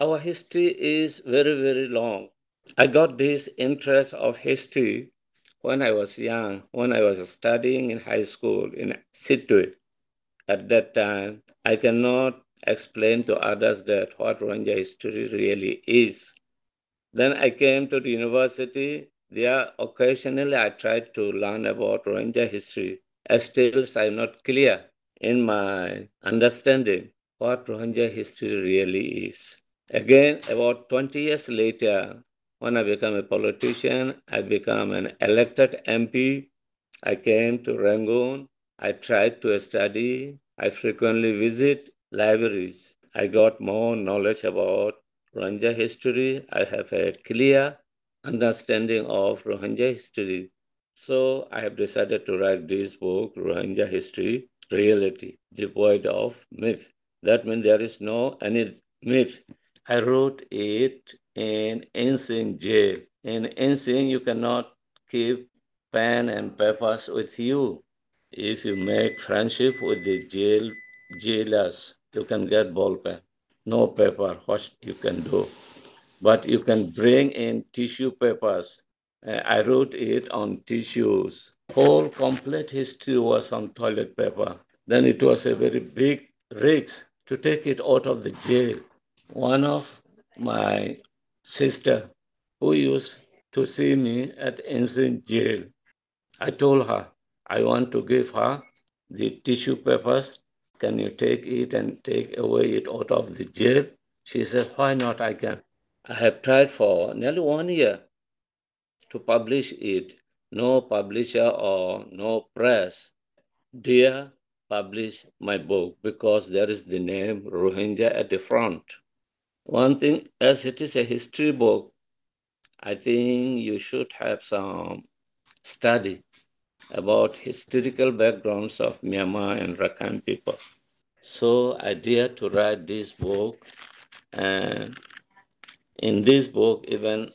our history is very, very long. I got this interest of history when I was young, when I was studying in high school in Sittwe. At that time, I cannot explain to others that what Rohingya history really is. Then I came to the university. There, occasionally, I tried to learn about Rohingya history. As still, I'm not clear in my understanding what Rohingya history really is. Again, about 20 years later, when I became a politician, I became an elected MP. I came to Rangoon. I tried to study. I frequently visit libraries. I got more knowledge about Rohingya history. I have a clear understanding of Rohingya history. So I have decided to write this book, Rohingya History, Reality, devoid of myth. That means there is no any myth. I wrote it in Insein jail. In Insein, you cannot keep pen and papers with you. If you make friendship with the jail jailers, you can get ball pen. No paper, what you can do. But you can bring in tissue papers. Uh, I wrote it on tissues. Whole complete history was on toilet paper. Then it was a very big risk to take it out of the jail. One of my sister who used to see me at Insein jail, I told her I want to give her the tissue papers can you take it and take away it out of the jail? She said, Why not? I can. I have tried for nearly one year to publish it. No publisher or no press dare publish my book because there is the name Rohingya at the front. One thing, as it is a history book, I think you should have some study about historical backgrounds of Myanmar and Rakhine people. So I dared to write this book. And in this book, even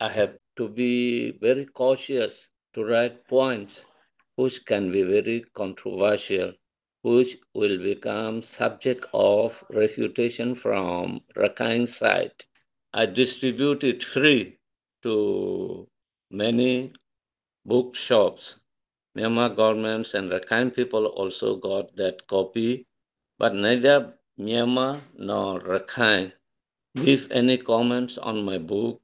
I have to be very cautious to write points which can be very controversial, which will become subject of refutation from Rakhine side. I distribute it free to many bookshops Myanmar governments and Rakhine people also got that copy, but neither Myanmar nor Rakhine give any comments on my book.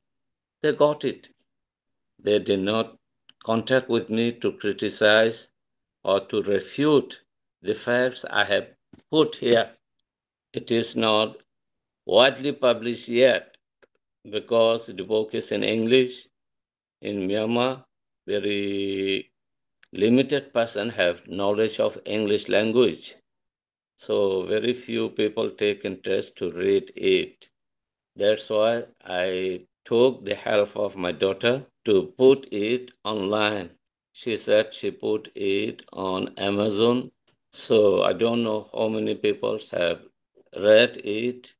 They got it. They did not contact with me to criticize or to refute the facts I have put here. It is not widely published yet because the book is in English. In Myanmar, very limited person have knowledge of English language. So very few people take interest to read it. That's why I took the help of my daughter to put it online. She said she put it on Amazon. So I don't know how many people have read it.